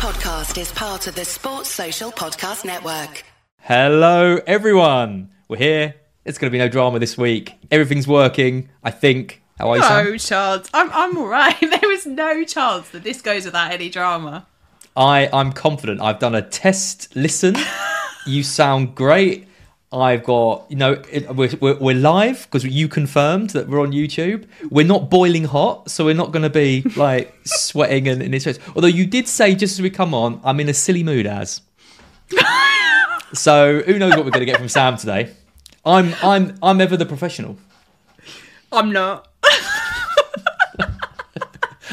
podcast is part of the Sports Social Podcast Network. Hello, everyone. We're here. It's going to be no drama this week. Everything's working. I think. How are you, Sam? No chance. I'm I'm all right. There was no chance that this goes without any drama. I I'm confident. I've done a test listen. you sound great. I've got you know it, we're, we're, we're live because you confirmed that we're on YouTube. We're not boiling hot, so we're not going to be like sweating and, and it's although you did say just as we come on, I'm in a silly mood as. so who knows what we're going to get from Sam today? I'm I'm I'm ever the professional. I'm not.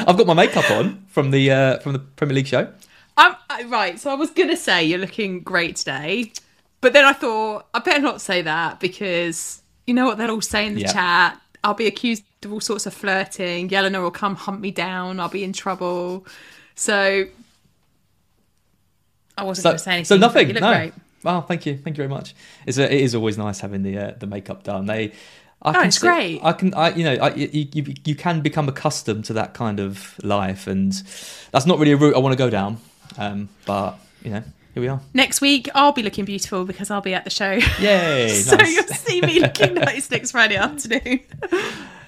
I've got my makeup on from the uh, from the Premier League show. I'm right. So I was gonna say you're looking great today, but then I thought I better not say that because you know what they'll all say in the Yeah. chat. I'll be accused of all sorts of flirting. Yelena will come hunt me down. I'll be in trouble. So I wasn't So, going to say anything. so nothing. No. great. Well, thank you, thank you very much. It's a, it is always nice having the uh, the makeup done. They, I Oh, it's see- great. I can, I you know, I, you, you you can become accustomed to that kind of life, and that's not really a route I want to go down. Um, but you know, here we are. Next week I'll be looking beautiful because I'll be at the show. Yay! so nice. you'll see me looking nice next Friday afternoon.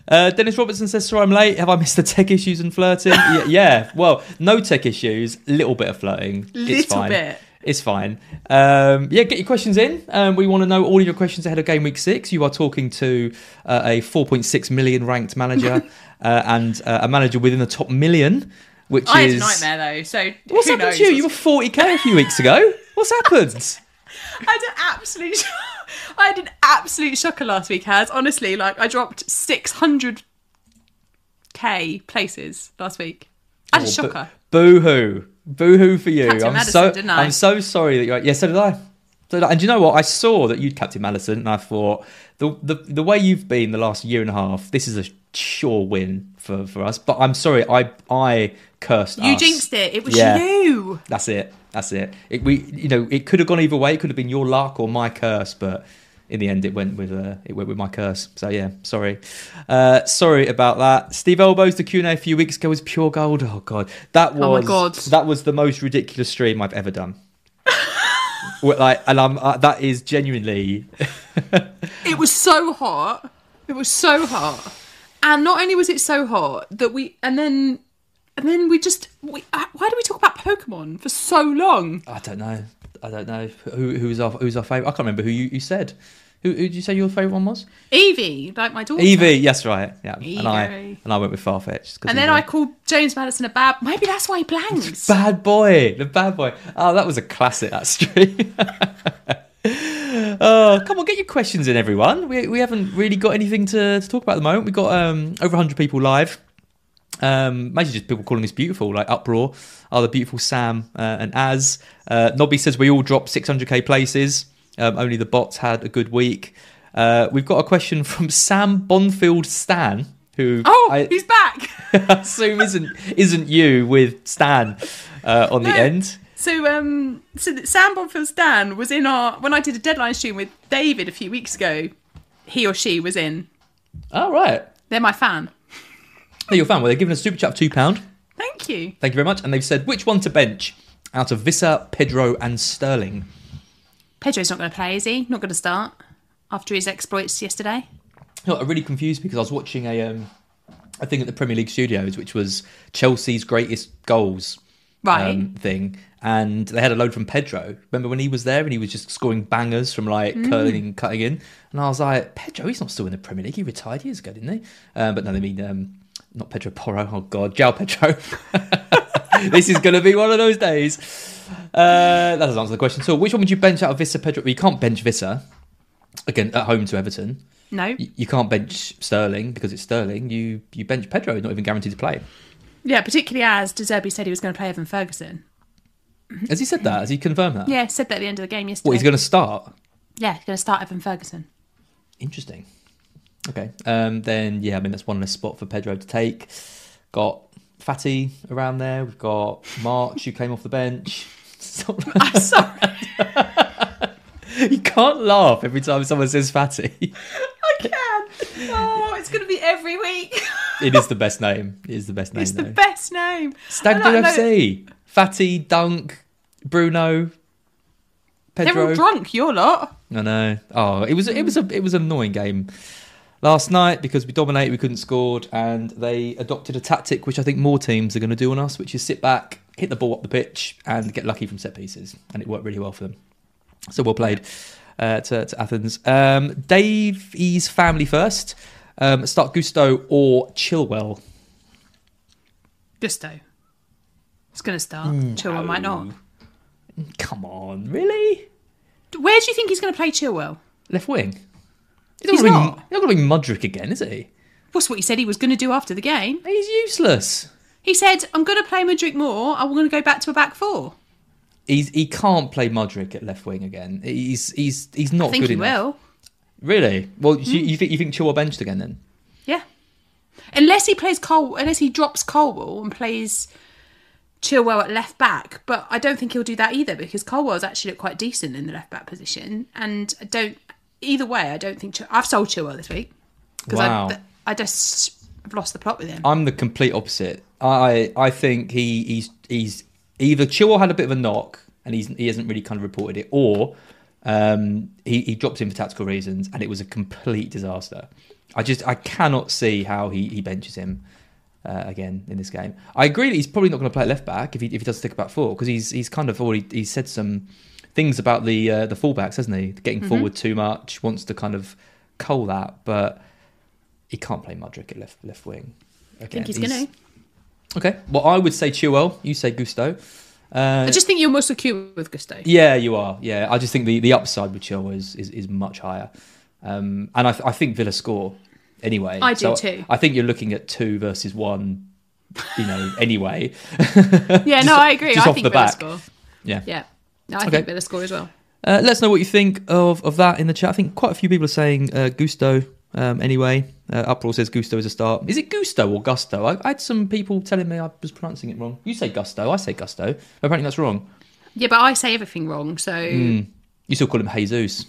Uh, Dennis Robertson says, "Sorry, I'm late. Have I missed the tech issues and flirting?" yeah, yeah. Well, no tech issues. Little bit of flirting. it's Little fine. bit. It's fine. Um, yeah, get your questions in. Um, we want to know all of your questions ahead of game week six. You are talking to uh, a 4.6 million ranked manager uh, and uh, a manager within the top million, which I had a nightmare though. So What's happened knows to you? You were 40k a few weeks ago. What's happened? I had an absolute. I had an absolute shocker last week. Has honestly, like, I dropped six hundred k places last week. I had a oh, shocker. Boo hoo. Boo hoo for you. Captain I'm Maddison, so didn't I? I'm so sorry that you're yeah, so did I. So did I. And do you know what? I saw that you'd Captain Maddison and I thought the, the the way you've been the last year and a half, this is a sure win for, for us. But I'm sorry, I I cursed you us. jinxed it. It was Yeah. you. That's it. That's it. it. We you know, it could have gone either way. It could have been your luck or my curse, but in the end, it went with uh, it went with my curse. So yeah, sorry, uh, sorry about that. Steve Elbows, the Q and A a few weeks ago was pure gold. Oh god, that was Oh my God. that was the most ridiculous stream I've ever done. Like, and I'm uh, that is genuinely It was so hot. It was so hot. And not only was it so hot that we, and then, and then we just, we, uh, why do we talk about Pokemon for so long? I don't know. I don't know who who's our who's our favorite. I can't remember who you, you said. Who, who did you say your favorite one was? Evie, like my daughter. Evie. Yes, right. Yeah, and I and I went with Farfetch. And then I called James Maddison a bad. Maybe that's why he blanks. Bad boy, the bad boy. Oh, that was a classic. That stream. oh, come on, get your questions in, everyone. We we haven't really got anything to, to talk about at the moment. We've got um, over 100 people live. Um, mainly just people calling us beautiful, like uproar. Are the beautiful Sam uh, and Az? Uh, Nobby says we all dropped 600k places. Um, only the bots had a good week. Uh, we've got a question from Sam Bonfield Stan, who oh, I, he's back. I assume isn't isn't you with Stan uh, on the end. So, um, so Sam Bonfield Stan was in our when I did a deadline stream with David a few weeks ago. He or she was in. Oh right, They're my fan. hey, you're your fan. Well, they're giving a super chat of two pound. Thank you. Thank you very much. And they've said which one to bench out of Wissa, Pedro, and Sterling. Pedro's not going to play, is he? Not going to start after his exploits yesterday. You know, I'm really confused because I was watching a um, a thing at the Premier League studios, which was Chelsea's greatest goals Right. um, thing, and they had a load from Pedro. Remember when he was there and he was just scoring bangers from like Mm. curling and cutting in, and I was like, Pedro, he's not still in the Premier League. He retired years ago, didn't he? Um, but no, they mean um, not Pedro Porro. Oh God, João Pedro. this is going to be one of those days. Uh, that doesn't answer the question. So, which one would you bench out of Wissa Pedro? Well, you can't bench Wissa again at home to Everton. no. You- You can't bench Sterling because it's Sterling. You you bench Pedro, not even guaranteed to play. Yeah, particularly as De Zerbi said he was going to play Evan Ferguson. Has he said that? Has he confirmed that? Yeah, said that at the end of the game yesterday. What he's going to start? Yeah, he's going to start Evan Ferguson. Interesting. Okay. Um, then yeah, I mean that's one less spot for Pedro to take. Got Fati around there. We've got March who came off the bench. I'm sorry. you can't laugh every time someone says Fati. I can. Oh, it's going to be every week. it is the best name. It is the best name. it's the best name. Stag I FC. Fati, Dunk, Bruno, Pedro. They're all drunk, your lot. I know. Oh, it was it was a it was an annoying game last night because we dominated, we couldn't score, and they adopted a tactic which I think more teams are going to do on us, which is sit back, hit the ball up the pitch, and get lucky from set pieces, and it worked really well for them. So well played uh, to, to Athens. Um, Davies family first. Um, start Gusto or Chilwell. Gusto. It's going to start. Mm, Chilwell might not. Come on, really? Where do you think he's going to play Chilwell? Left wing. He's, He's not be, he's not going to be Mudryk again, is he? What's what he said he was going to do after the game? He's useless. He said, I'm going to play Mudryk more. I'm going to go back to a back four. He's he can't play Mudryk at left wing again. He's he's he's not I think good he enough. will. Really? Well, you, you think you think Chilwell benched again then? Yeah. Unless he plays Cole, unless he drops Colwill and plays Chilwell at left back, but I don't think he'll do that either because Colwill's actually looked quite decent in the left back position, and I don't. Either way, I don't think Chil- I've sold Chilwell this week because Wow. I, I just I've lost the plot with him. I'm the complete opposite. I I think he he's he's either Chilwell had a bit of a knock and he's he hasn't really kind of reported it, or um, he he dropped in for tactical reasons and it was a complete disaster. I just I cannot see how he he benches him. Uh, again in this game, I agree that he's probably not going to play left back if he if he does stick about four because he's he's kind of already he's said some things about the uh, the fullbacks, hasn't he? Getting forward too much, wants to kind of cull that, but he can't play Mudryk at left left wing. I think he's, going to. Okay. Well, I would say Chilwell. You say Gusto. Uh, I just think you're most acute with Gusto. yeah, you are. Yeah, I just think the, the upside with Chilwell is, is, is much higher. Um, and I, th- I think Villa score anyway. I do So too. I think you're looking at two versus one, you know, anyway. Yeah, no, I agree. just I off think the back. score. Yeah. Yeah, no, I Okay. think Villa score as well. Uh, let us know what you think of, of that in the chat. I think quite a few people are saying uh, Gusto um, anyway. Uh, Uproar says Gusto is a start. Is it Gusto or Gusto? I, I had some people telling me I was pronouncing it wrong. You say Gusto, I say Gusto. Apparently that's wrong. Yeah, but I say everything wrong, so You still call him Jesus.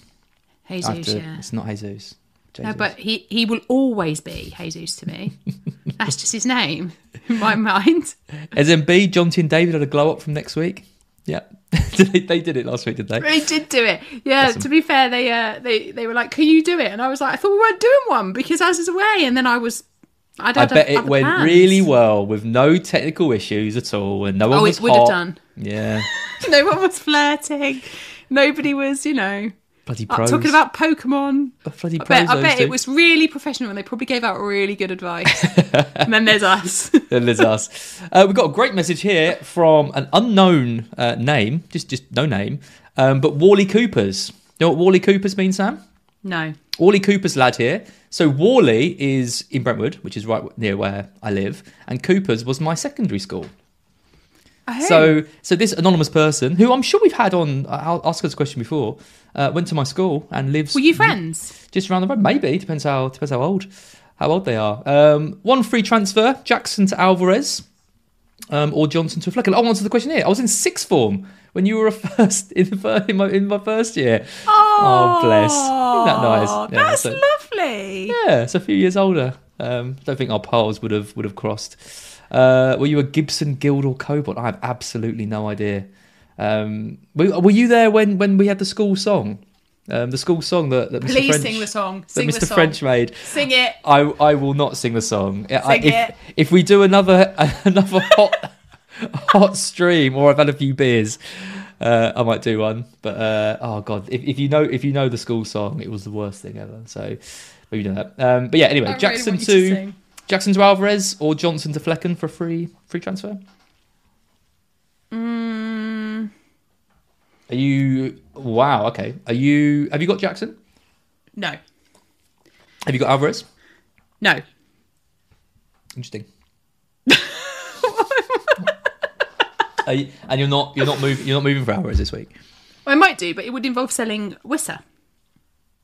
Jesus, to- yeah. It's not Jesus. No, but he, he will always be Jesus to me. That's just his name in my mind. SMB, John T and David had a glow up from next week. Yeah. they, did it last week, did they? They did do it. Yeah, Awesome. to be fair, they uh, they they were like, "Can you do it?" And I was like, "I thought we weren't doing one because Az is away." And then I was, I had bet it went plans. really well with no technical issues at all, and no one Oh, was it would have hot. done. Yeah, No one was flirting. Nobody was, you know, bloody uh, pros. talking about Pokemon. bloody I pros. bet, I bet it was really professional and they probably gave out really good advice. and then there's us. Then there's us. Uh, we've got a great message here from an unknown uh, name, just just no name, um, but Warley Coopers. You know what Warley Coopers means, Sam? no. Warley Cooper's lad here. So Warley is in Brentwood, which is right near where I live, and Cooper's was my secondary school. Oh. So, so this anonymous person, who I'm sure we've had on, I'll ask us a question before, uh, went to my school and lives. were you friends? Just around the road, maybe depends how depends how old, how old they are. Um, one free transfer: Jackson to Alvarez, um, or Johnstone to Flekken. I'll answer the question here. I was in sixth form when you were a first in the first, in my in my first year. Oh, bless. Isn't that nice? Yeah, that's so- lovely. Yeah, it's a few years older. Um, don't think our paths would have would have crossed. Uh, were you a Gibson, Guild, or Cobalt? I have absolutely no idea. Um, were, were you there when, when we had the school song? Um, the school song that, that Mr. Please French, sing the song. that Sing Mr. the song. French made. Sing it. I I will not sing the song. I- Sing if, it. if we do another another hot hot stream or I've had a few beers, uh, I might do one. But uh, oh god, if, if you know if you know the school song, it was the worst thing ever. So maybe do that. Um, but yeah, anyway, really Jackson want to to. Jackson to Alvarez or Johnstone to Flekken for free free transfer. Mm, Are you wow? Okay, are you? Have you got Jackson? no. Have you got Alvarez? No. Interesting. You- and you're not you're not moving you're not moving for Alvarez this week. I might do, but it would involve selling Wissa.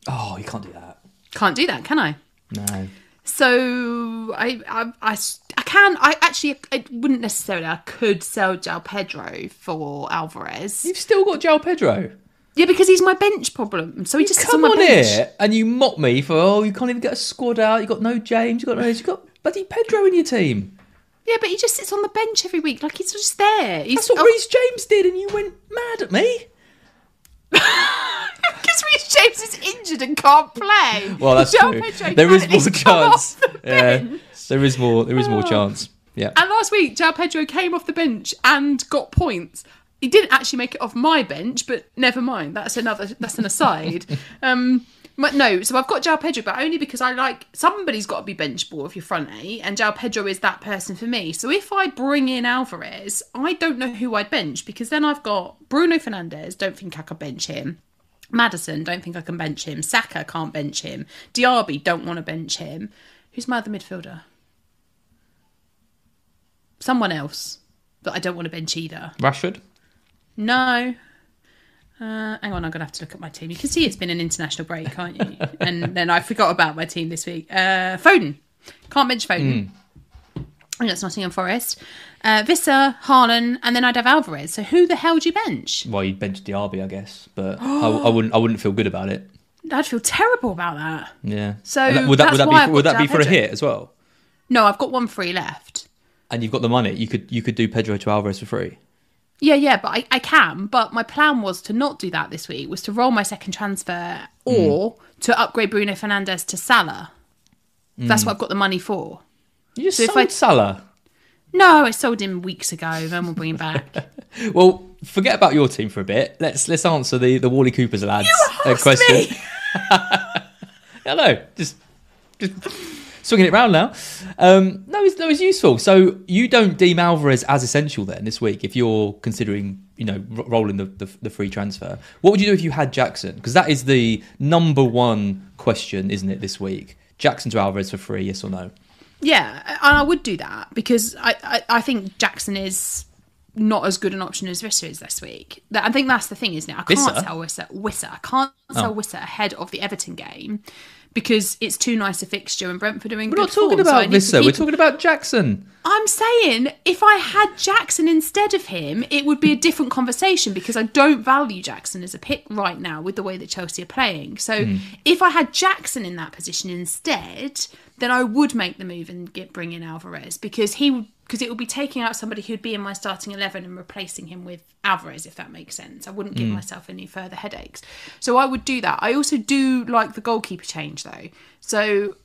Oh, you can't do that. Can't do that, can I? No. So I, I, I can. I actually, I wouldn't necessarily. I could sell João Pedro for Alvarez. You've still got João Pedro. Yeah, because he's my bench problem. So he just sits Come on on my bench. here and you mock me for oh you can't even get a squad out. You got no James. You got no. You got bloody Pedro in your team. Yeah, but he just sits on the bench every week, like he's just there. He's That's what oh, Reece James did, and you went mad at me. James is injured and can't play. Well, that's true. There is more chance. the Yeah, there is more. There is more Oh. chance. Yeah. And last week, João Pedro came off the bench and got points. He didn't actually make it off my bench, but never mind. That's another. That's an aside. um, but no, so I've got João Pedro, but only because I like somebody's got to be benchable if you're front eight, and João Pedro is that person for me. So if I bring in Alvarez, I don't know who I'd bench because then I've got Bruno Fernandes. Don't think I could bench him. Maddison, don't think I can bench him. Saka can't bench him. Diaby, don't want to bench him. Who's my other midfielder? Someone else that I don't want to bench either. Rashford. No. Uh, hang on, I'm going to have to look at my team. You can see it's been an international break, can't you? and then I forgot about my team this week. Uh, Foden. Can't bench Foden. I think that's Nottingham Forest. Uh, Wissa, Haaland, and then I'd have Alvarez. So who the hell do you bench? Well, you'd bench Diaby, I guess, but I, I wouldn't. I wouldn't feel good about it. I'd feel terrible about that. Yeah. So that- would that would that be would that be for a hit as well? No, I've got one free left. And you've got the money. You could you could do Pedro to Alvarez for free. Yeah, yeah, but I, I can. But my plan was to not do that this week, was to roll my second transfer or to upgrade Bruno Fernandes to Salah. That's what I've got the money for. You just So if sold I- Salah. No, I sold him weeks ago, then we'll bring him back. Well, forget about your team for a bit. Let's let's answer the the Warley Cooper's lads uh, question. I just just swinging it round now. Um, no, it's no, it's useful. So you don't deem Alvarez as essential then this week if you're considering you know ro- rolling the, the the free transfer. What would you do if you had Jackson? Because that is the number one question, isn't it? This week, Jackson to Alvarez for free, yes or no? Yeah, and I would do that because I, I, I think Jackson is not as good an option as Wissa is this week. I think that's the thing, isn't it? I can't Wissa? sell Wissa. Wissa. I can't oh. sell Oh. Ahead of the Everton game because it's too nice a fixture and Brentford are in We're good not talking form, so about need to Wissa. We're talking about Jackson. I'm saying if I had Jackson instead of him, it would be a different conversation because I don't value Jackson as a pick right now with the way that Chelsea are playing. So Hmm. if I had Jackson in that position instead, then I would make the move and get bring in Alvarez because he would because it would be taking out somebody who'd be in my starting 11 and replacing him with Alvarez if that makes sense. I wouldn't give hmm. myself any further headaches. So I would do that. I also do like the goalkeeper change though. So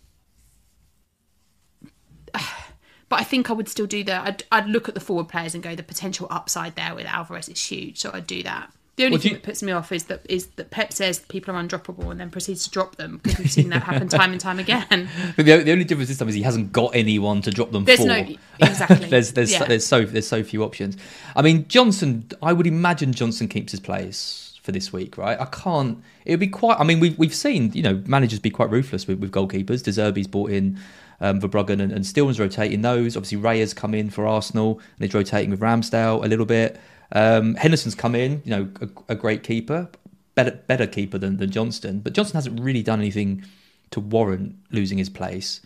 but I think I would still do that. I'd, I'd look at the forward players and go, the potential upside there with Alvarez is huge. So I'd do that. The only Well, thing you- that puts me off is that is that Pep says people are undroppable and then proceeds to drop them because we've seen that happen time and time again. But the, the only difference this time is he hasn't got anyone to drop them There's for. no- exactly. there's there's Yeah. there's so there's so few options. I mean Johnstone. I would imagine Johnstone keeps his place for this week, right? I can't. It would be quite. I mean, we've we've seen you know managers be quite ruthless with, with goalkeepers. De Zerbi's brought in. Um, Verbruggen and, and Stillman's rotating those. Obviously, Raya's come in for Arsenal, and he's rotating with Ramsdale a little bit. Um, Henderson's come in, you know, a, a great keeper, better better keeper than, than Johnstone, but Johnstone hasn't really done anything to warrant losing his place.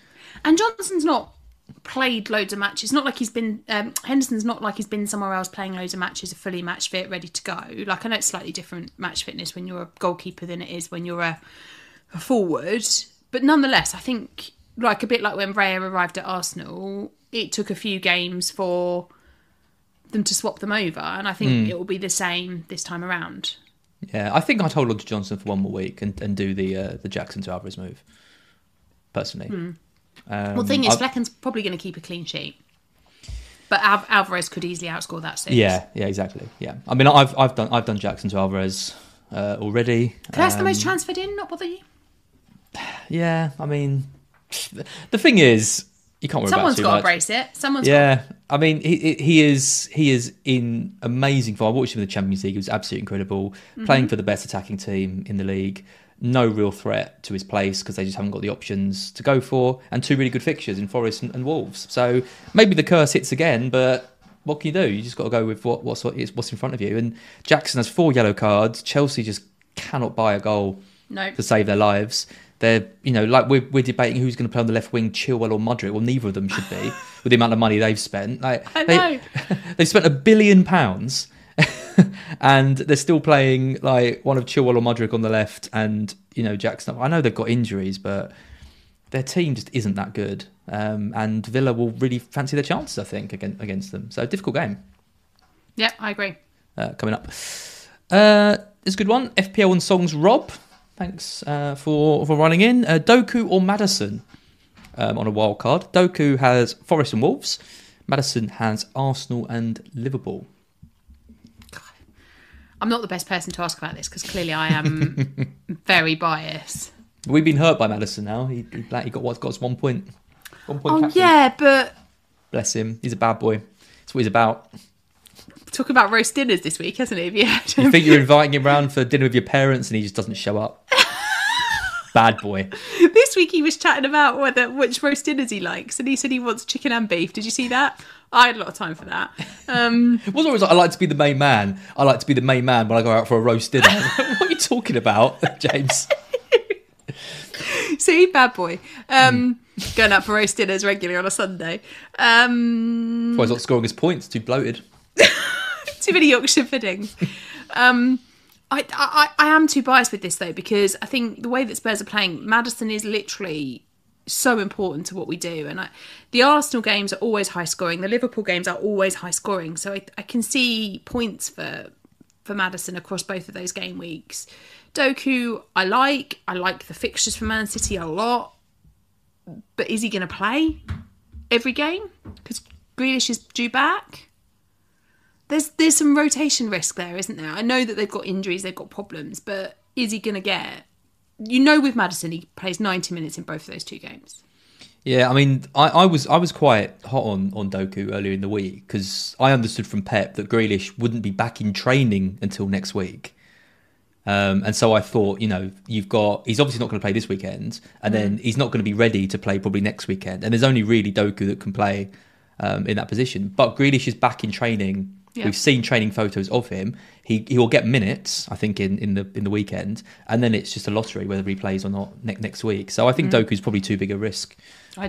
And Johnstone's not played loads of matches. Not like he's been um, Henderson's not like he's been somewhere else playing loads of matches, fully match fit, ready to go. Like I know it's slightly different match fitness when you're a goalkeeper than it is when you're a, a forward, but nonetheless, I think like a bit like when Raya arrived at Arsenal, it took a few games for them to swap them over, and I think it will be the same this time around. Yeah, I think I'd hold on to Johnstone for one more week and, and do the uh, the Jackson to Alvarez move. Personally, um, Well, the thing is, I've- Flekken's probably going to keep a clean sheet, but Al- Alvarez could easily outscore that six. yeah, yeah, exactly. Yeah, I mean, I've I've done I've done Jackson to Alvarez uh, already. That's the Um, most transferred in, not bother you. Yeah, I mean, the thing is, you can't worry Someone's got too to brace it. Someone's got Yeah, I mean, he he- is he is in amazing form. I watched him in the Champions League; he was absolutely incredible, Mm-hmm. playing for the best attacking team in the league. No real threat to his place because they just haven't got the options to go for, and two really good fixtures in Forest and, and Wolves. So maybe the curse hits again, but what can you do? You just got to go with what what's what is what's in front of you. And Jackson has four yellow cards. Chelsea just cannot buy a goal no. to save their lives. They're, you know, like we're, we're debating who's going to play on the left wing, Chilwell or Mudryk. Well, neither of them should be with the amount of money they've spent. Like, I they, know. they've spent a billion pounds, and they're still playing like one of Chilwell or Mudryk on the left, and you know Jackson. I know they've got injuries, but their team just isn't that good. um, and Villa will really fancy their chances. I think against against them. So difficult game Yeah, I agree. uh, coming up. Uh, it's a good one. FPL and songs. Rob, thanks uh, for for running in. Uh, Doku or Maddison um, on a wild card. Doku has Forest and Wolves. Maddison has Arsenal and Liverpool. I'm not the best person to ask about this because clearly I am very biased. We've been hurt by Maddison now. He he, he got what's got us one point. One point. Oh captain. yeah, but Bless him. He's a bad boy. That's what he's about. Talk about roast dinners this week, hasn't he? Yeah. You think you're inviting him round for dinner with your parents, and he just doesn't show up. bad boy. this week he was chatting about whether which roast dinners he likes, and he said he wants chicken and beef. Did you see that? I had a lot of time for that. Um, It wasn't always like, I like to be the main man. I like to be the main man when I go out for a roast dinner. what are you talking about, James? see, bad boy. Um, going out for roast dinners regularly on a Sunday. Um, Why he's not scoring his points? Too bloated. Too many Yorkshire puddings. Um, I, I I am too biased with this though because I think the way that Spurs are playing, Maddison is literally so important to what we do, and I, the Arsenal games are always high scoring. The Liverpool games are always high scoring, so I, I can see points for for Maddison across both of those game weeks. Doku, I like. I like the fixtures for Man City a lot, but is he going to play every game? Because Grealish is due back there's there's some rotation risk there, isn't there? I know that they've got injuries, they've got problems, but is he going to get? You know, with Maddison, he plays 90 minutes in both of those two games. Yeah, I mean, I, I was I was quite hot on on Doku earlier in the week because I understood from Pep that Grealish wouldn't be back in training until next week, um, and so I thought, you know, you've got he's obviously not going to play this weekend, and then he's not going to be ready to play probably next weekend, and there's only really Doku that can play um, in that position. But Grealish is back in training. Yeah. We've seen training photos of him. He he will get minutes, I think, in, in the in the weekend, and then it's just a lottery whether he plays or not ne- next week. So I think Doku's probably too big a risk.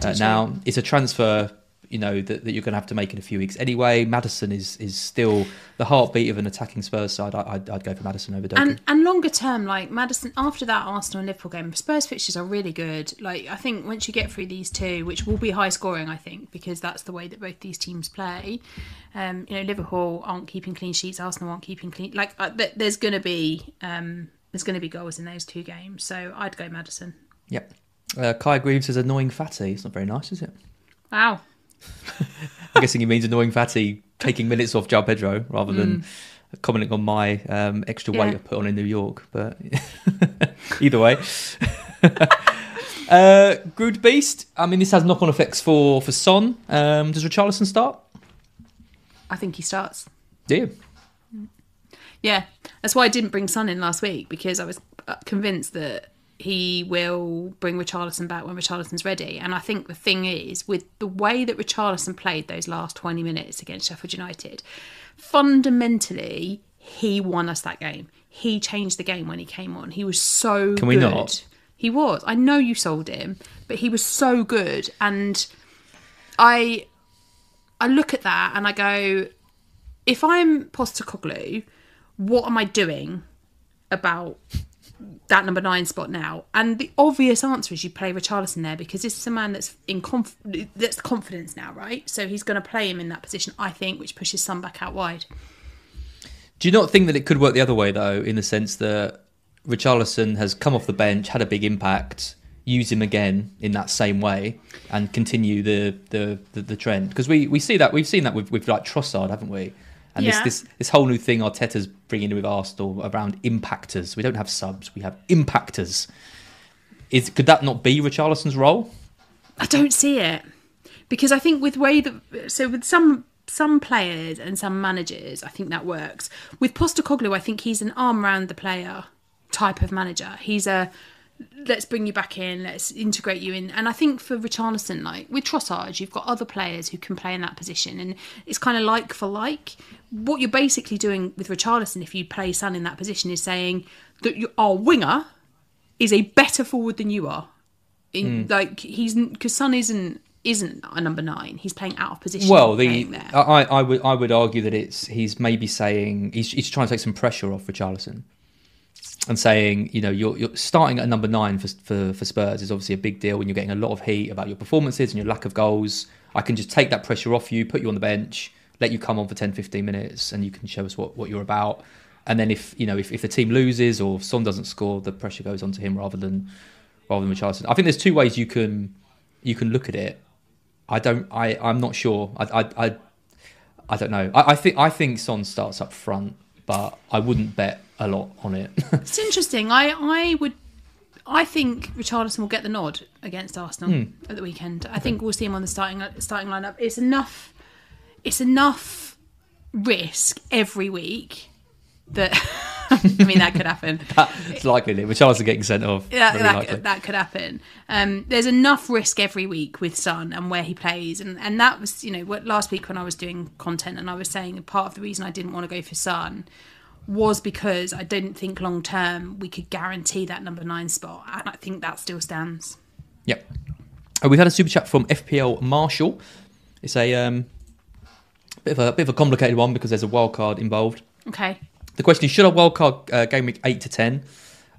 Uh, now it's a transfer, you know, that, that you're going to have to make in a few weeks anyway. Maddison is is still the heartbeat of an attacking Spurs side. I, I'd, I'd go for Maddison over Doku. And and longer term, like Maddison, after that Arsenal and Liverpool game, Spurs fixtures are really good. Like I think once you get through these two, which will be high scoring, I think because that's the way that both these teams play. Um, you know, Liverpool aren't keeping clean sheets, Arsenal aren't keeping clean. Like uh, th- there's going to be um, there's going to be goals in those two games, so I'd go Maddison. Yep. Uh, Kai Greaves is annoying fatty. It's not very nice, is it? Wow. I'm guessing he means annoying fatty taking minutes off João Pedro rather than commenting on my um, extra weight Mm. Yeah. I put on in New York. But either way. uh, Groot Beast. I mean, this has knock on effects for, for Son. Um, does Richarlison start? I think he starts. Do you? Yeah, that's why I didn't bring Son in last week because I was uh, convinced that he will bring Richarlison back when Richarlison's ready. And I think the thing is, with the way that Richarlison played those last 20 minutes against Sheffield United, fundamentally, he won us that game. He changed the game when he came on. He was so Can we good. not? He was. I know you sold him, but he was so good. And I I look at that and I go, if I'm Postecoglou, what am I doing about that number nine spot now? And the obvious answer is you play Richarlison there because this is a man that's in conf- that's confidence now, right? So he's going to play him in that position, I think, which pushes Son back out wide. Do you not think that it could work the other way though, in the sense that Richarlison has come off the bench, had a big impact, use him again in that same way, and continue the the, the, the trend? Because we, we see that we've seen that with, with like Trossard, haven't we? And Yeah. this, this this whole new thing Arteta's bringing in with Arsenal around impactors. We don't have subs, we have impactors. Is could that not be Richarlison's role? I don't see it because I think with way that so with some some players and some managers, I think that works. With Postecoglou, I think he's an arm around the player type of manager. He's a let's bring you back in, let's integrate you in. And I think for Richarlison, like with Trossard, you've got other players who can play in that position, and it's kind of like for like. What you're basically doing with Richarlison, if you play Son in that position, is saying that you, our winger is a better forward than you are. In, hmm. Like he's because Son isn't isn't a number nine. He's playing out of position. Well, the. I, I would I would argue that it's he's maybe saying he's he's trying to take some pressure off Richarlison. And saying, you know, you're, you're starting at number nine for, for for Spurs is obviously a big deal when you're getting a lot of heat about your performances and your lack of goals. I can just take that pressure off you, put you on the bench, let you come on for 10, 15 minutes, and you can show us what, what you're about. And then if you know if, if the team loses or Son doesn't score, the pressure goes onto him rather than rather than Richarlison. I think there's two ways you can you can look at it. I don't. I I'm not sure. I I I, I don't know. I, I think I think Son starts up front, but I wouldn't bet a lot on it. It's interesting. I I would. I think Richarlison will get the nod against Arsenal hmm. at the weekend. I think we'll see him on the starting starting lineup. It's enough. It's enough risk every week that. I mean, that could happen. it's likely that Richarlison getting sent off. that, that, likely. that could happen. Um, there's enough risk every week with Son and where he plays, and and that was you know what last week when I was doing content and I was saying part of the reason I didn't want to go for Son was because I didn't think long term we could guarantee that number nine spot, and I think that still stands. Yep. Uh, we've had a super chat from FPL Marshall. It's a um, bit of a bit of a complicated one because there's a wild card involved. Okay, The question is: Should I wildcard uh, game week eight to ten,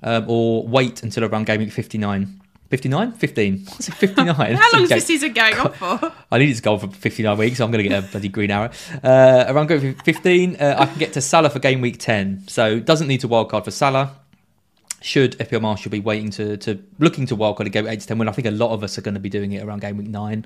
um, or wait until around game week fifty nine? 59? 15. What's it, 59? how long is this season going on for? I need it to go on for 59 weeks, so I'm going to get a bloody green arrow. Uh, around game week 15, uh, I can get to Salah for game week 10. So doesn't need to wildcard for Salah. Should FPL Marshall be waiting to, to looking to wildcard a game week 8 to 10 when I think a lot of us are going to be doing it around game week 9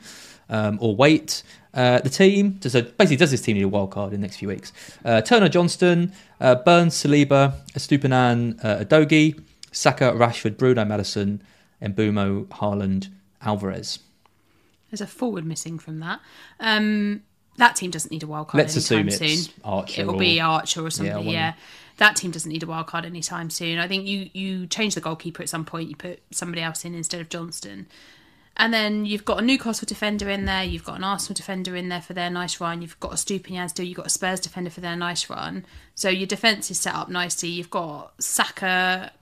um, or wait. Uh, the team, does a, basically, does this team need a wildcard in the next few weeks? Uh, Turner Johnstone, uh, Burns, Saliba, Estupinan, uh, Udogie, Saka, Rashford, Bruno, Maddison, Mbeumo, Haaland, Alvarez. There's a forward missing from that. Um, that team doesn't need a wild card Let's anytime assume it's soon. Archer It'll or- be Archer or something. of Yeah, that team doesn't need a wild card anytime soon. I think you you change the goalkeeper at some point. You put somebody else in instead of Johnstone, and then you've got a Newcastle defender in there. You've got an Arsenal defender in there for their nice run. You've got a Stupinian still. You've got a Spurs defender for their nice run. So your defense is set up nicely. You've got Saka.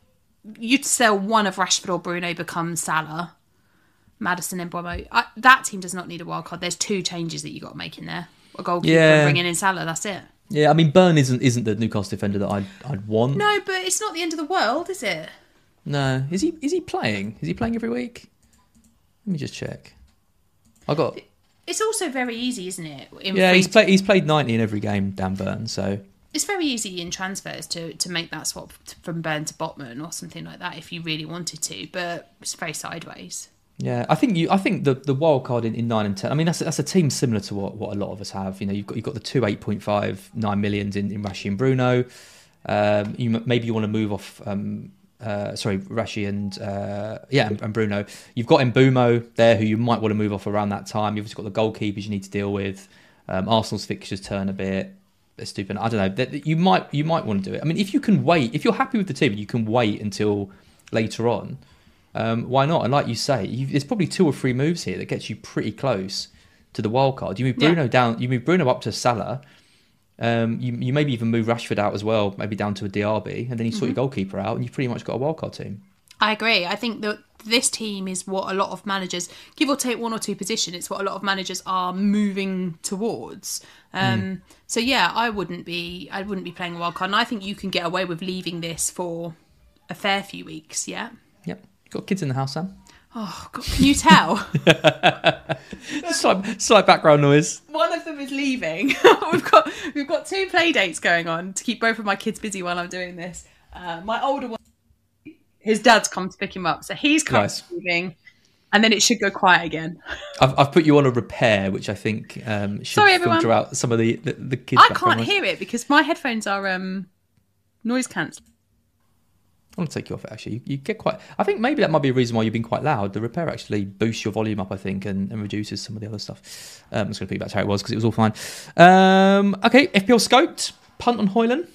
You'd sell one of Rashford or Bruno becomes Salah. Maddison and Mbeumo. I, that team does not need a wild card. There's two changes that you got to make in there. A goalkeeper Yeah. and bringing in Salah. That's it. Yeah, I mean, Burn isn't isn't the Newcastle defender that I'd I'd want. No, but it's not the end of the world, is it? No. is he is he playing? Is he playing every week? Let me just check. I got It's also very easy, isn't it? In yeah. He's played he's played ninety in every game. Dan Burn. So It's very easy in transfers to, to make that swap from Burn to Botman or something like that if you really wanted to, but it's very sideways. yeah, I think you I think the the wild card in, in nine and ten. I mean, that's a, that's a team similar to what, what a lot of us have. You know, you've got you've got the two eight point five nine millions in in Rashi and Bruno. Um, you maybe you want to move off. Um, uh, sorry, Rashi and uh, yeah, and, and Bruno. You've got Mbeumo there, who you might want to move off around that time. You've also got the goalkeepers you need to deal with. Um, Arsenal's fixtures turn a bit. They're stupid. I don't know. You might you might want to do it. I mean, if you can wait, if you're happy with the team, you can wait until later on. Um, why not? And like you say, you, there's probably two or three moves here that gets you pretty close to the wild card. You move Yeah. Bruno down. You move Bruno up to Salah. Um, you, you maybe even move Rashford out as well, maybe down to a Diaby, and then you sort your goalkeeper out, and you've pretty much got a wildcard team. I agree. I think that this team is what a lot of managers, give or take one or two position, it's what a lot of managers are moving towards. Um, So yeah, I wouldn't be, I wouldn't be playing a wild card, and I think you can get away with leaving this for a fair few weeks. Yeah. Yep. Got kids in the house, Sam. Oh, God, can you tell? slight, slight background noise. one of them is leaving. we've got we've got two play dates going on to keep both of my kids busy while I'm doing this. Uh, my older one, his dad's come to pick him up, so he's kind Nice. of leaving, and then it should go quiet again. I've, I've put you on a repair, which I think um, should Sorry, everyone. filter out some of the the, the kids. I can't noise. hear it because my headphones are um, noise cancelling. I want to take you off it actually. You, you get quite. I think maybe that might be a reason why you've been quite loud. The repair actually boosts your volume up, I think, and, and reduces some of the other stuff. Um, I'm just going to put you back to how it was because it was all fine. Um, okay, FPL scoped punt on Højlund.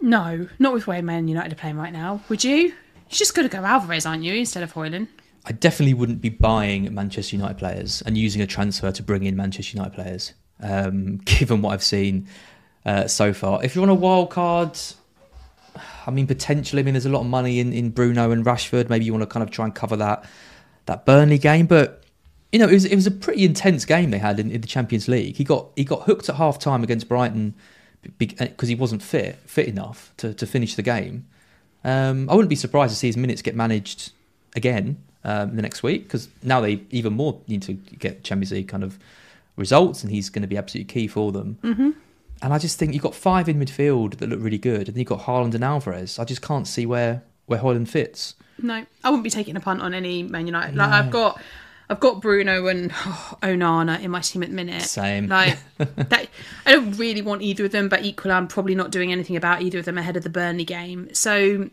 No, not with where Man United are playing right now. Would you? You're just got to go Alvarez, aren't you, instead of Højlund? I definitely wouldn't be buying Manchester United players and using a transfer to bring in Manchester United players, um, given what I've seen uh, so far. If you're on a wild card, I mean, potentially, I mean, there's a lot of money in, in Bruno and Rashford. Maybe you want to kind of try and cover that that Burnley game, but you know, it was it was a pretty intense game they had in, in the Champions League. He got he got hooked at half time against Brighton because he wasn't fit fit enough to, to finish the game. Um, I wouldn't be surprised to see his minutes get managed again um, the next week because now they even more need to get Champions League kind of results, and he's going to be absolutely key for them. Mm-hmm. And I just think you've got five in midfield that look really good, and you've got Haaland and Alvarez. I just can't see where where Højlund fits. No, I wouldn't be taking a punt on any Man United. Like I've got, I've got Bruno and oh, Onana in my team at the minute. Same. Like that, I don't really want either of them, but equally, I'm probably not doing anything about either of them ahead of the Burnley game. So,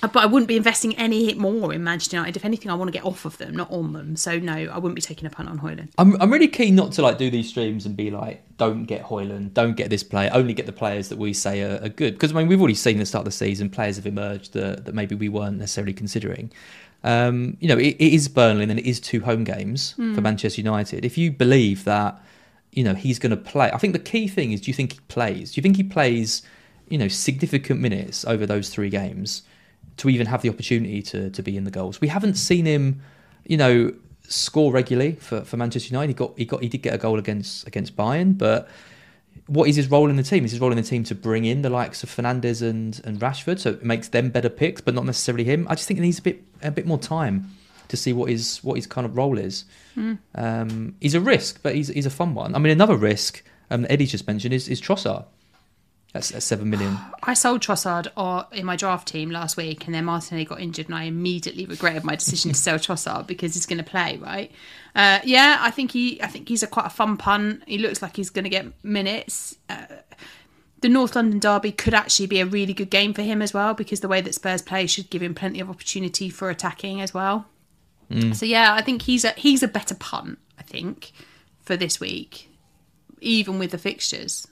but I wouldn't be investing any more in Manchester United. If anything, I want to get off of them, not on them. So no, I wouldn't be taking a punt on Højlund. I'm I'm really keen not to like do these streams and be like, don't get Højlund, don't get this player, only get the players that we say are, are good. Because I mean, we've already seen at the start of the season players have emerged that, that maybe we weren't necessarily considering. Um, you know, it, it is Burnley and it is two home games for Manchester United. If you believe that, you know, he's going to play, I think the key thing is, do you think he plays? Do you think he plays, you know, significant minutes over those three games to even have the opportunity to to be in the goals? We haven't seen him, you know, score regularly for, for Manchester United. He got he got he did get a goal against against Bayern, but what is his role in the team? Is his role in the team to bring in the likes of Fernandes and, and Rashford, so it makes them better picks, but not necessarily him. I just think he needs a bit a bit more time to see what his what his kind of role is. Um, he's a risk, but he's he's a fun one. I mean, another risk um, that Eddie just mentioned is is Trossard. That's, that's seven million. I sold Trossard or, in my draft team last week, and then Martinelli got injured, and I immediately regretted my decision to sell Trossard because he's going to play, right? Uh, yeah, I think he, I think he's a quite a fun pun. He looks like he's going to get minutes. Uh, the North London derby could actually be a really good game for him as well because the way that Spurs play should give him plenty of opportunity for attacking as well. So yeah, I think he's a he's a better punt. I think for this week, even with the fixtures.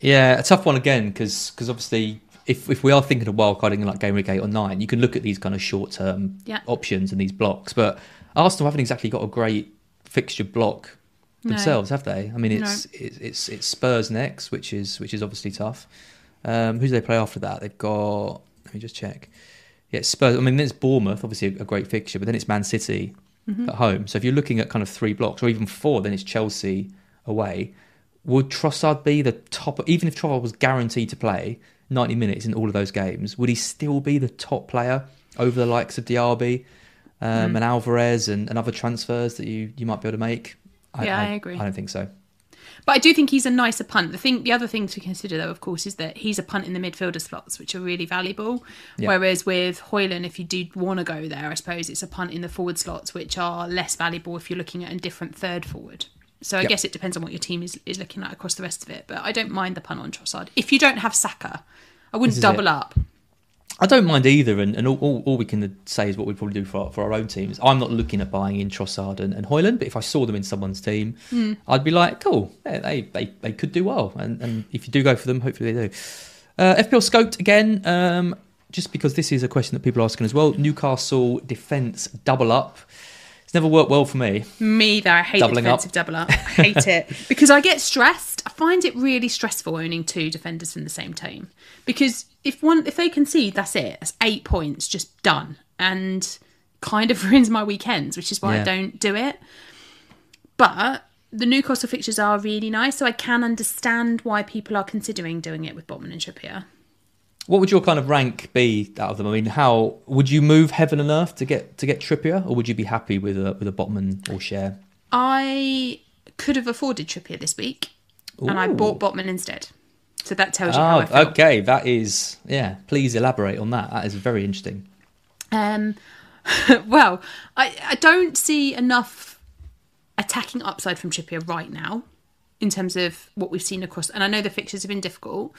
Yeah, a tough one again because because obviously if if we are thinking of wildcarding in like game week eight or nine, you can look at these kind of short term Yeah. options and these blocks. But Arsenal haven't exactly got a great fixture block themselves, have they? I mean, it's it's, it's it's Spurs next, which is which is obviously tough. Um, who do they play after that? They've got. Let me just check. Yeah, Spurs. I mean, then it's Bournemouth, obviously a, a great fixture, but then it's Man City at home. So if you're looking at kind of three blocks or even four, then it's Chelsea away. Would Trossard be the top? Even if Trossard was guaranteed to play 90 minutes in all of those games, would he still be the top player over the likes of Diaby um, and Alvarez and, and other transfers that you, you might be able to make? Yeah, I agree. I don't think so. But I do think he's a nicer punt. The thing, the other thing to consider, though, of course, is that he's a punt in the midfielder slots, which are really valuable. Yeah. Whereas with Højlund, if you do want to go there, I suppose it's a punt in the forward slots, which are less valuable if you're looking at a different third forward. So I Yep. guess it depends on what your team is, is looking at across the rest of it. But I don't mind the pun on Trossard. If you don't have Saka, I wouldn't double it. up. I don't mind either, and, and all, all, all we can say is what we'd probably do for our, for our own teams. I'm not looking at buying in Trossard and, and Højlund, but if I saw them in someone's team, I'd be like, cool, yeah, they, they they could do well, and, and if you do go for them, hopefully they do. Uh, FPL scoped again, um, just because this is a question that people are asking as well. Newcastle defence double up. Never worked well for me. Me though, I hate Doubling the up. defensive double up. I hate it because I get stressed. I find it really stressful owning two defenders from the same team because if one if they concede, that's it. That's eight points, just done, and kind of ruins my weekends, which is why Yeah. I don't do it. But the Newcastle fixtures are really nice, so I can understand why people are considering doing it with Botman and Trippier. What would your kind of rank be out of them? I mean, how would you move heaven and earth to get to get Trippier, or would you be happy with a with a Botman or share? I could have afforded Trippier this week, and I bought Botman instead. So that tells you how I Oh, feel. okay. That is, yeah. Please elaborate on that. That is very interesting. Um, well, I, I don't see enough attacking upside from Trippier right now in terms of what we've seen across. And I know the fixtures have been difficult,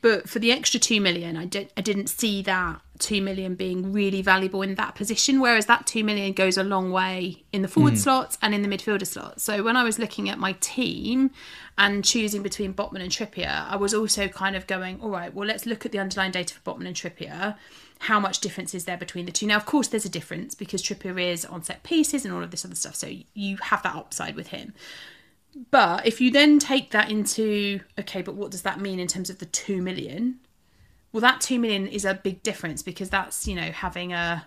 but for the extra two million, I did I didn't see that two million being really valuable in that position. Whereas that two million goes a long way in the forward hmm. slots and in the midfielder slots. So when I was looking at my team and choosing between Botman and Trippier, I was also kind of going, all right, well let's look at the underlying data for Botman and Trippier. How much difference is there between the two? Now, of course, there's a difference because Trippier is on set pieces and all of this other stuff. So you have that upside with him. But if you then take that into okay, but what does that mean in terms of the two million? Well, that two million is a big difference because that's you know having a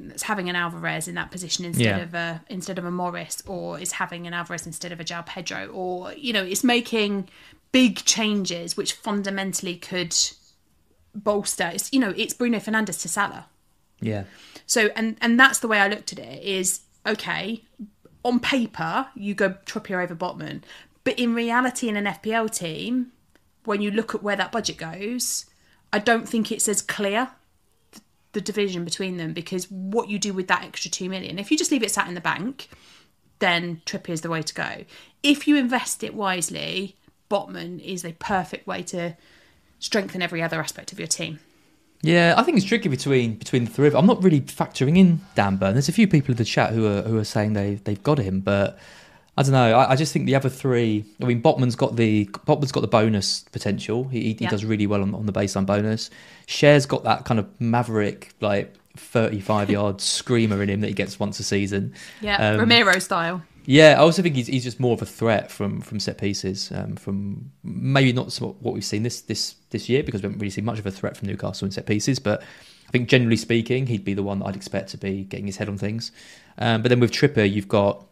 that's having an Alvarez in that position instead Yeah. of a instead of a Morris, or is having an Alvarez instead of a João Pedro, or you know it's making big changes which fundamentally could bolster. It's, you know, it's Bruno Fernandes to Salah. Yeah. So and and that's the way I looked at it. Is okay on paper you go Trippier over Botman, but in reality, in an FPL team, when you look at where that budget goes, I don't think it's as clear the division between them because what you do with that extra two million, if you just leave it sat in the bank, then Trippier is the way to go. If you invest it wisely, Botman is a perfect way to strengthen every other aspect of your team. Yeah, I think it's tricky between between the three of them. I'm not really factoring in Dan Burn. There's a few people in the chat who are who are saying they they've got him, but I don't know. I, I just think the other three. I mean, Botman's got the Botman's got the bonus potential. He, he Yeah. does really well on, on the baseline bonus. Schär's got that kind of maverick like 35 yard screamer in him that he gets once a season. Yeah, Um, Romero style. Yeah, I also think he's, he's just more of a threat from from set pieces. Um, from maybe not what we've seen this this this year because we haven't really seen much of a threat from Newcastle in set pieces. But I think generally speaking, he'd be the one that I'd expect to be getting his head on things. Um, but then with Trippier, you've got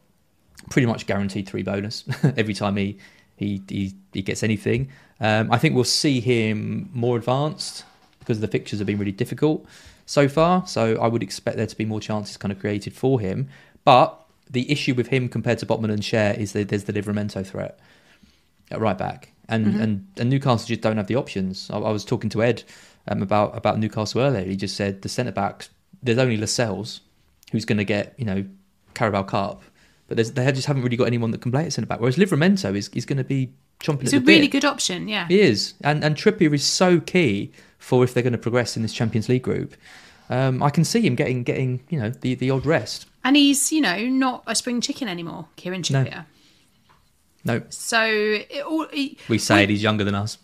pretty much guaranteed three bonus every time he he he, he gets anything. Um, I think we'll see him more advanced because the fixtures have been really difficult so far. So I would expect there to be more chances kind of created for him. But the issue with him compared to Botman and Schär is that there's the Livramento threat at right back, and and, and Newcastle just don't have the options. I, I was talking to Ed um, about about Newcastle earlier. He just said the centre backs. There's only Lascelles who's going to get you know Carabao Cup, but there's, they just haven't really got anyone that can play at centre back. Whereas Livramento is is going to be chomping It's a the really bit. good option. Yeah. He is, and and Trippier is so key for if they're going to progress in this Champions League group. Um, I can see him getting getting you know the, the odd rest. And he's, you know, not a spring chicken anymore, Kieran. Trippier. No, So it all, he, we say it. He's younger than us.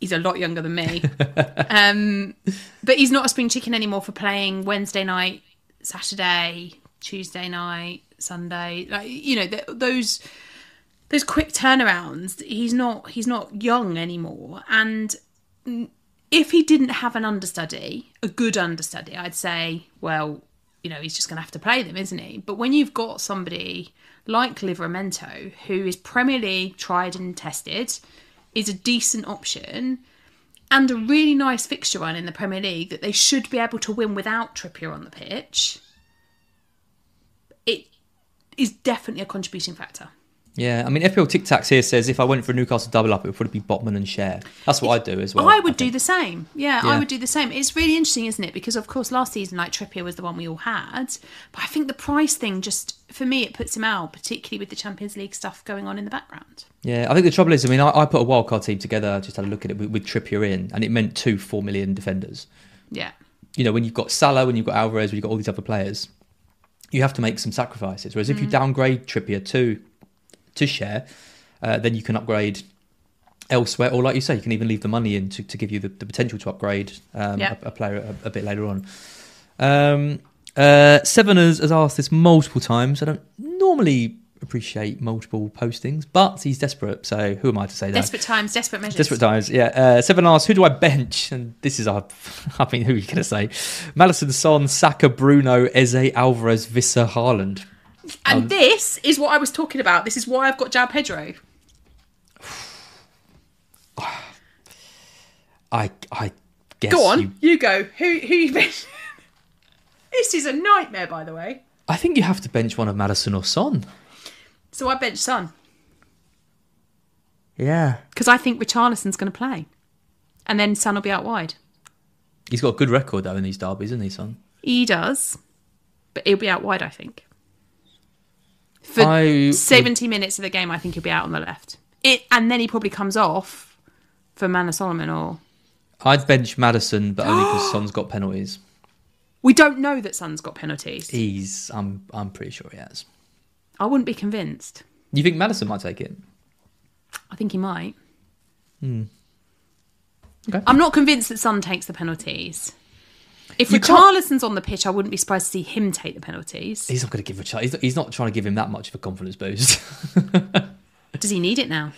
he's a lot younger than me. um, but he's not a spring chicken anymore for playing Wednesday night, Saturday, Tuesday night, Sunday. Like you know, th- those those quick turnarounds. He's not he's not young anymore. And if he didn't have an understudy, a good understudy, I'd say, well, you know, he's just going to have to play them, isn't he? But when you've got somebody like Livramento, who is Premier League tried and tested, is a decent option, and a really nice fixture run in the Premier League that they should be able to win without Trippier on the pitch, it is definitely a contributing factor. Yeah, I mean FPL Tic Tacs here says if I went for a Newcastle double up, it would probably be Botman and Schär. That's what I'd do as well. I would do the same. Yeah, Yeah. I would do the same. It's really interesting, isn't it? Because of course last season, like Trippier was the one we all had, but I think the price thing just for me it puts him out, particularly with the Champions League stuff going on in the background. Yeah, I think the trouble is, I mean, I, I put a wildcard team together. I just had a look at it with, with Trippier in, and it meant two four million defenders. Yeah, You know, when you've got Salah, when you've got Alvarez, when you've got all these other players, you have to make some sacrifices. Whereas if Mm. you downgrade Trippier to to Schär, uh, then you can upgrade elsewhere, or like you say, you can even leave the money in to, to give you the, the potential to upgrade um, Yeah. a, a player a, a bit later on. Um, uh, Seven has, has asked this multiple times. I don't normally appreciate multiple postings, but he's desperate. So who am I to say that? desperate times, desperate measures. Desperate times, yeah. Uh, Seven asks, who do I bench? And this is our, I mean, who are you going to say? Maddison, Son, Saka, Bruno, Eze, Alvarez, Wissa, Haaland. And um, this is what I was talking about. This is why I've got João Pedro. I, I guess Go on, you- you, go. Who who you been? this is a nightmare, by the way. I think you have to bench one of Maddison or Son. So I bench Son Yeah. because I think Richarlison's going to play, and then Son will be out wide. He's got a good record, though, in these derbies, isn't he, Son? He does, but he'll be out wide. I think. For I would- seventy minutes of the game, I think he'll be out on the left. It and then he probably comes off for Manor Solomon or. I'd bench Maddison, but only because Son's got penalties. We don't know that Son's got penalties. He's, I'm, I'm pretty sure he has. I wouldn't be convinced. You think Maddison might take it? I think he might. Okay. I'm not convinced that Son takes the penalties. If You Richarlison's on the pitch, I wouldn't be surprised to see him take the penalties. He's not going to give a chance. He's not, he's not trying to give him that much of a confidence boost. Does he need it now?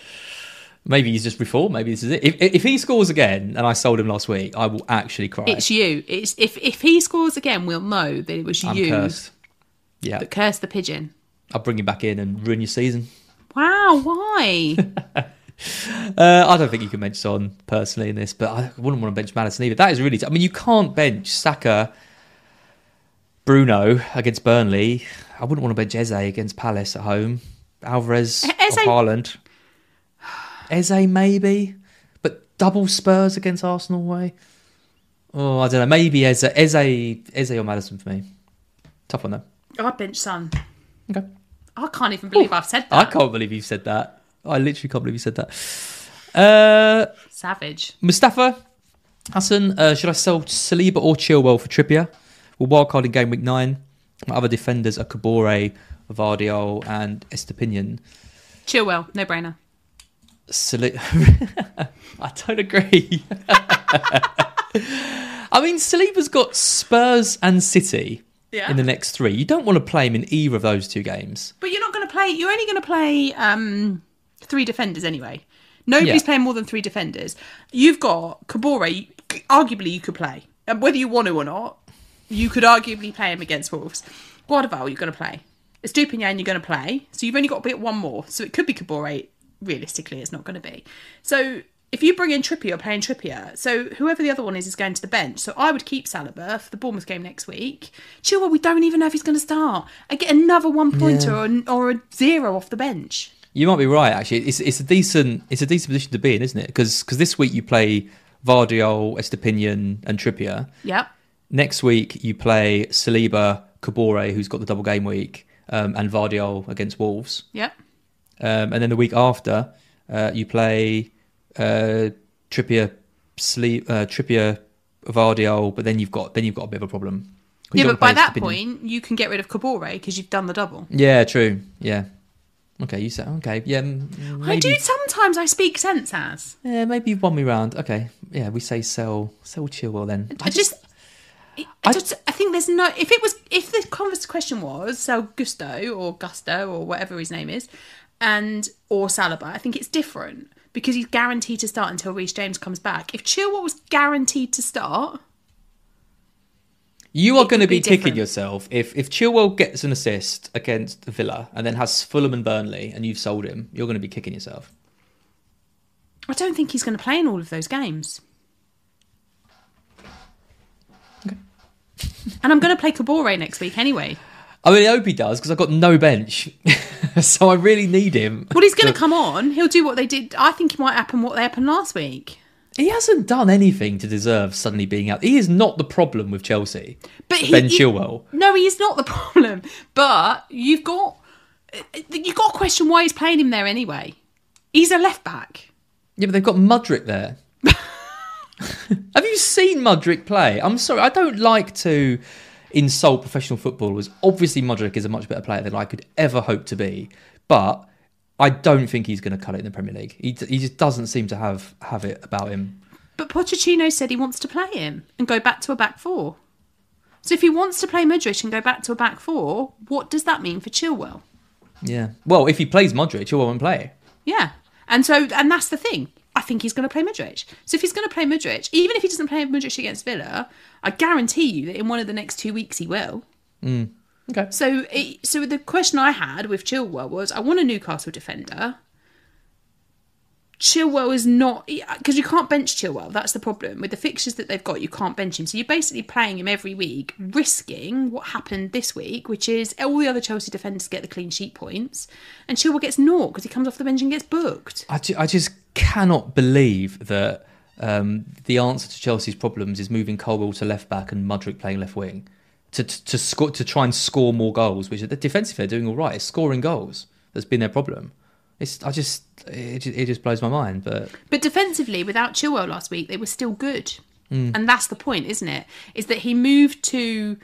Maybe he's just reformed. Maybe this is it. If, if he scores again, and I sold him last week, I will actually cry. It's you. It's if if he scores again, we'll know that it was I'm you cursed. Yeah, that cursed the pigeon. I'll bring him back in and ruin your season. Wow, why? Uh, I don't think you can bench Son personally in this, but I wouldn't want to bench Maddison either. That is really. T- I mean, you can't bench Saka, Bruno against Burnley. I wouldn't want to bench Eze against Palace at home. Alvarez, Eze- or Haaland. Eze maybe, but double Spurs against Arsenal away. Oh, I don't know. Maybe Eze, Eze, Eze or Maddison for me. Tough one though. I bench Son. Okay. I can't even believe I've said that. I can't believe you've said that. I literally can't believe you said that. Uh, Savage. Mustafa Hassan, uh, should I sell Saliba or Chilwell for Trippier? Well, wildcard in game week nine. My other defenders are Kabore, Gvardiol, and Estupiñán. Chilwell, no brainer. Sali- I don't agree. I mean, Saliba's got Spurs and City Yeah. in the next three. You don't want to play him in either of those two games. But you're not going to play. You're only going to play um, three defenders anyway. Nobody's Yeah. playing more than three defenders. You've got Kabore. Arguably, you could play, and whether you want to or not, you could arguably play him against Wolves. Gvardiol, you're going to play. Estupiñán, you're going to play. So you've only got a bit one more. So it could be Kabore. Realistically, it's not going to be. So if you bring in Trippier, you're playing Trippier. So whoever the other one is is going to the bench. So I would keep Saliba for the Bournemouth game next week. Chilwell, we don't even know if he's going to start. I get another one pointer or, or a zero off the bench. You might be right. Actually, it's it's a decent it's a decent position to be in, isn't it? Because this week you play Gvardiol, Estupiñán, and Trippier. Yep. Next week you play Saliba, Kabore, who's got the double game week, um, and Gvardiol against Wolves. Yep. Um, and then the week after uh, you play uh, Trippier, Sali- uh, Trippier, Gvardiol, but then you've got then you've got a bit of a problem. Yeah, but by that Estupiñán. point, you can get rid of Kabore because you've done the double. yeah, true, yeah. Okay, you said okay, yeah. mm, I do sometimes. I speak sense as. Yeah, maybe you've won me round. Okay, yeah, we say sell sell Chilwell then. I just, I, I- just, I think there's no. If it was, if the converse question was sell Gusto or Gusto or whatever his name is, and or Saliba, I think it's different because he's guaranteed to start until Reece James comes back. If Chilwell was guaranteed to start, You are going to be, be kicking different. yourself if if Chilwell gets an assist against Villa and then has Fulham and Burnley and you've sold him. You're going to be kicking yourself. I don't think he's going to play in all of those games. And I'm going to play Kabore next week anyway. I mean, I hope he does because I've got no bench, so I really need him. Well, he's going to come on. He'll do what they did. I think it might happen what they happened last week. He hasn't done anything to deserve suddenly being out. He is not the problem with Chelsea. But he, Ben he- Chilwell. No, he's not the problem. But you've got you've got to question why he's playing him there anyway. He's a left back. Yeah, but they've got Mudryk there. Have you seen Mudryk play? I'm sorry, I don't like to insult professional footballers. Obviously, Mudryk is a much better player than I could ever hope to be, but I don't think he's going to cut it in the Premier League. He, he just doesn't seem to have have it about him. But Pochettino said he wants to play him and go back to a back four. So if he wants to play Mudryk and go back to a back four, what does that mean for Chilwell? Yeah. Well, if he plays Mudryk, he won't play. Yeah. And so, and that's the thing. I think he's going to play Mudryk. So if he's going to play Mudryk, even if he doesn't play Mudryk against Villa, I guarantee you that in one of the next two weeks he will. Hmm. Okay. So, it, so the question I had with Chilwell was, I want a Newcastle defender. Chilwell is not because you can't bench Chilwell. That's the problem with the fixtures that they've got. You can't bench him, so you're basically playing him every week, risking what happened this week, which is all the other Chelsea defenders get the clean sheet points, and Chilwell gets naught because he comes off the bench and gets booked. I, ju- I just cannot believe that um, the answer to Chelsea's problems is moving Colwill to left back and Mudryk playing left wing to to, to score to try and score more goals. Which the defensive they're doing all right. It's scoring goals that's been their problem. It's I just it, it just blows my mind. But But defensively, without Chilwell last week, they were still good. Mm. And that's the point, isn't it? Is that he moved to,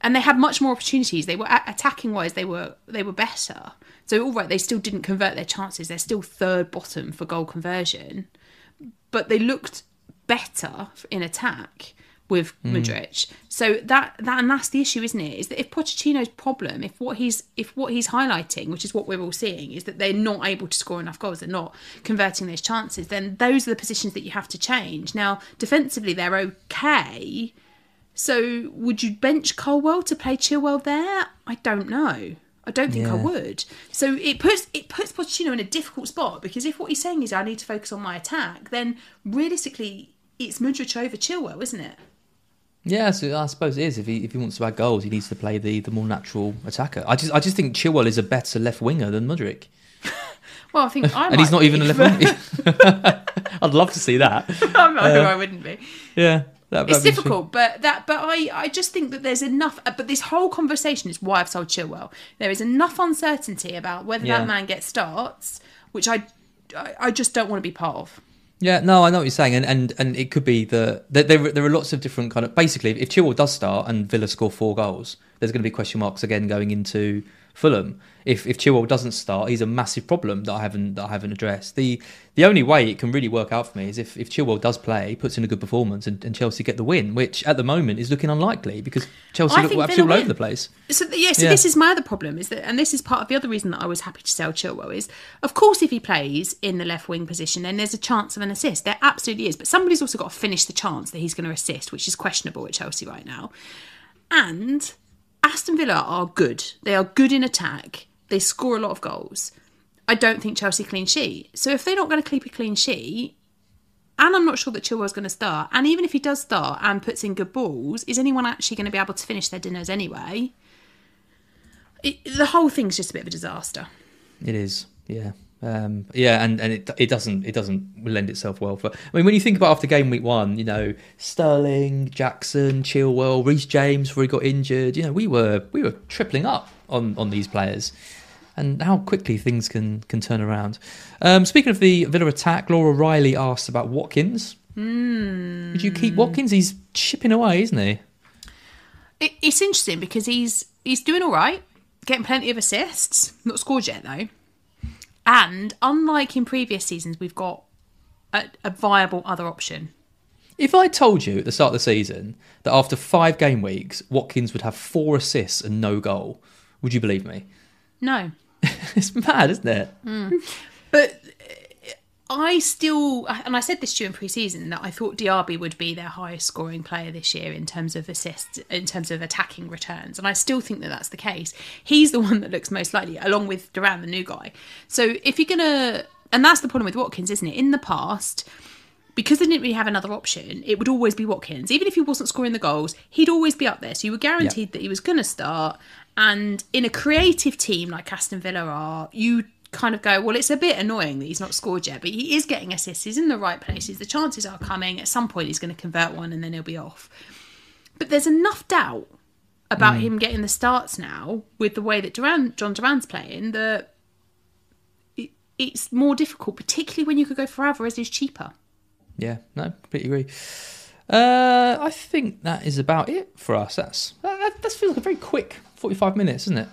and they had much more opportunities. They were attacking wise, they were they were better. So all right, they still didn't convert their chances. They're still third bottom for goal conversion, but they looked better in attack with hmm. Mudryk. So that that and that's the issue, isn't it? Is that if Pochettino's problem, if what he's if what he's highlighting, which is what we're all seeing, is that they're not able to score enough goals, they're not converting those chances, then those are the positions that you have to change. Now, defensively, they're okay. So would you bench Colwill to play Chilwell there? I don't know. I don't think I would. So it puts it puts Pochettino in a difficult spot because if what he's saying is I need to focus on my attack, then realistically it's Mudryk over Chilwell, isn't it? Yeah, so I suppose it is. If he if he wants to add goals, he needs to play the, the more natural attacker. I just I just think Chilwell is a better left winger than Mudryk, Well, I think I and he's not even a left winger. I'd love to see that. I'm not sure I wouldn't be. Yeah, that, It's be difficult, but that, but I, I just think that there's enough. uh, But this whole conversation is why I've sold Chilwell. There is enough uncertainty about whether Yeah. that man gets starts, which I, I, I just don't want to be part of. Yeah, no, I know what you're saying, and and, and it could be the that there there are lots of different kind of basically if Chilwell does start and Villa score four goals, there's going to be question marks again going into Fulham. If if Chilwell doesn't start, he's a massive problem that I haven't that I haven't addressed. The the only way it can really work out for me is if if Chilwell does play, puts in a good performance, and, and Chelsea get the win, which at the moment is looking unlikely because Chelsea I look absolutely all over the place. So yeah, so Yeah. this is my other problem is that, and this is part of the other reason that I was happy to sell Chilwell is, of course, if he plays in the left wing position, then there's a chance of an assist. There absolutely is, but somebody's also got to finish the chance that he's going to assist, which is questionable at Chelsea right now. And Aston Villa are good. They are good in attack. They score a lot of goals. I don't think Chelsea clean sheet. So if they're not going to keep a clean sheet, and I'm not sure that Chilwell's going to start, and even if he does start and puts in good balls, is anyone actually going to be able to finish their dinners anyway? It, the whole thing's just a bit of a disaster. It is, yeah, um, yeah, and, and it it doesn't it doesn't lend itself well for. I mean, when you think about after game week one, you know, Sterling, Jackson, Chilwell, Reece James before he got injured, you know, we were we were tripling up on on these players, and how quickly things can can turn around. Um, speaking of the Villa attack, Laura Riley asked about Watkins. Would you keep Watkins? He's chipping away, isn't he? It, it's interesting because he's he's doing all right, getting plenty of assists. Not scored yet though. And unlike in previous seasons, we've got a, a viable other option. If I told you at the start of the season that after five game weeks, Watkins would have four assists and no goal, would you believe me? No, It's mad, isn't it? But uh, I still, and I said this during pre-season that I thought Diaby would be their highest scoring player this year in terms of assists, in terms of attacking returns, and I still think that that's the case. He's the one that looks most likely, along with Duran, the new guy. So if you're gonna, and that's the problem with Watkins, isn't it? In the past. Because they didn't really have another option, it would always be Watkins. Even if he wasn't scoring the goals, he'd always be up there. So you were guaranteed that he was going to start. And in a creative team like Aston Villa are, you kind of go, well, it's a bit annoying that he's not scored yet, but he is getting assists. He's in the right places. The chances are coming. At some point, he's going to convert one and then he'll be off. But there's enough doubt about him getting the starts now with the way that Duran, Jhon Duran's playing that it, it's more difficult, particularly when you could go for Alvarez who's cheaper. Yeah, no, completely agree. Uh, I think that is about it for us. That's that, that, that feels like a very quick forty-five minutes, isn't it?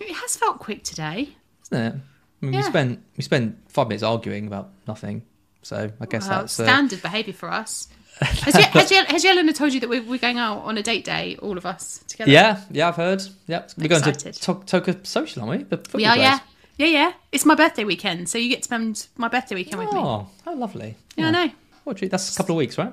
It has felt quick today. Isn't it? I mean, Yeah. we spent we spent five minutes arguing about nothing, so I guess Well, that's uh, standard behaviour for us. Has, Ye- has, has Yelena told you that we're, we're going out on a date day, all of us together? yeah, yeah. I've heard. Yeah, we're going Excited. to to- Toka Social, aren't we? We are. Yeah, players. yeah, yeah. It's my birthday weekend, so you get to spend my birthday weekend with me. Oh, how lovely! Yeah, I know. What. That's a couple of weeks, right?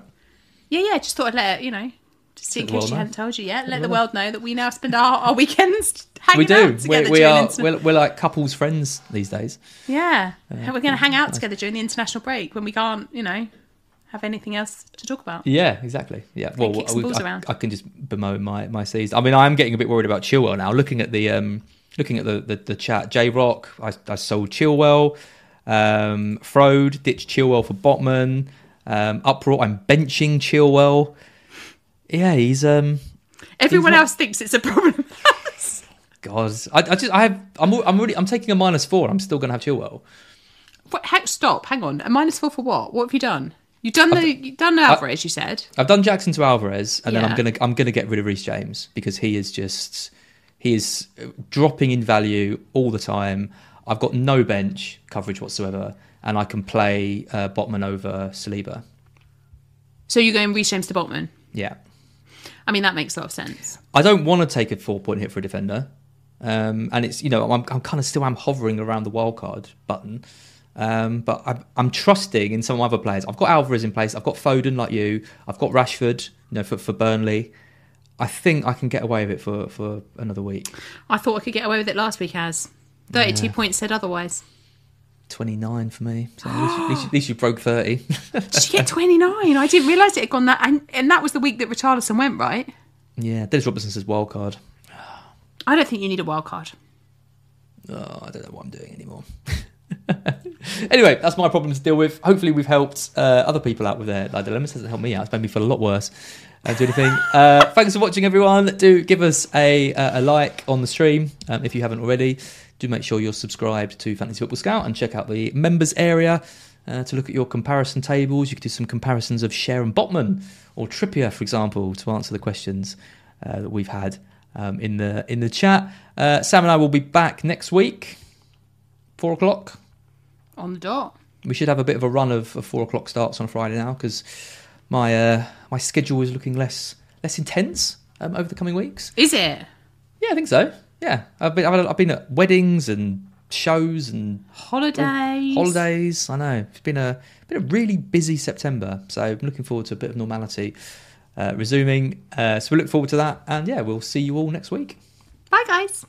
Yeah, yeah. Just thought I'd let it, you know, just in case she hadn't told you yet. Let the world know that we now spend our, our weekends hanging we do. out together We, we are. We're, we're like couples friends these days. yeah, we're going to hang out together during the international break when we can't, you know, have anything else to talk about. Yeah, exactly. Yeah, well, we- I, around. I can just bemoan my my season. I mean, I am getting a bit worried about Chilwell now. Looking at the um, looking at the the, the chat, J Rock, I, I sold Chilwell. Um, Frode ditched Chilwell for Botman. Um, uproar, I'm benching Chilwell. Yeah, he's um, Everyone not- else thinks it's a problem. God, I, I just I have I'm I'm really I'm taking a minus four. I'm still gonna have Chilwell. What, heck, stop. Hang on. A minus four for what? What have you done? You've done the you've done Alvarez. you said. I've done Jackson to Alvarez, and then I'm gonna I'm gonna get rid of Reece James because he is just he is dropping in value all the time. I've got no bench coverage whatsoever, and I can play uh, Botman over Saliba. So you're going Reece James to Botman. Yeah, I mean that makes a lot of sense. I don't want to take a four point hit for a defender, um, and it's you know I'm, I'm kind of still am hovering around the wild card button. Um, but I'm, I'm trusting in some other players. I've got Alvarez in place. I've got Foden like you. I've got Rashford, you know, for, for Burnley. I think I can get away with it for, for another week. I thought I could get away with it last week as. 32 points said otherwise. 29 for me. So at, least, at, least, at least you broke 30. Did she get 29? I didn't realise it had gone that. And, and that was the week that Richarlison went, right? yeah, Dennis Robertson says wild card. I don't think you need a wild card. Oh, I don't know what I'm doing anymore. anyway, that's my problem to deal with. Hopefully, we've helped uh, other people out with their, their dilemmas. Hasn't helped me out. It's made me feel a lot worse. Uh, do anything. Uh, thanks for watching, everyone. Do give us a, uh, a like on the stream um, if you haven't already. Do make sure you're subscribed to Fantasy Football Scout and check out the members area uh, to look at your comparison tables. You could do some comparisons of Schär and Botman or Trippier, for example, to answer the questions uh, that we've had um, in the in the chat. Uh, Sam and I will be back next week, four o'clock. On the dot. We should have a bit of a run of, of four o'clock starts on Friday now because my uh, my schedule is looking less less intense um, over the coming weeks. Is it? Yeah, I think so. Yeah, I've been I've, I've been at weddings and shows and Holidays. holidays. I know it's been a been a really busy September, so I'm looking forward to a bit of normality uh, resuming. Uh, so we look forward to that, and yeah, we'll see you all next week. Bye, guys.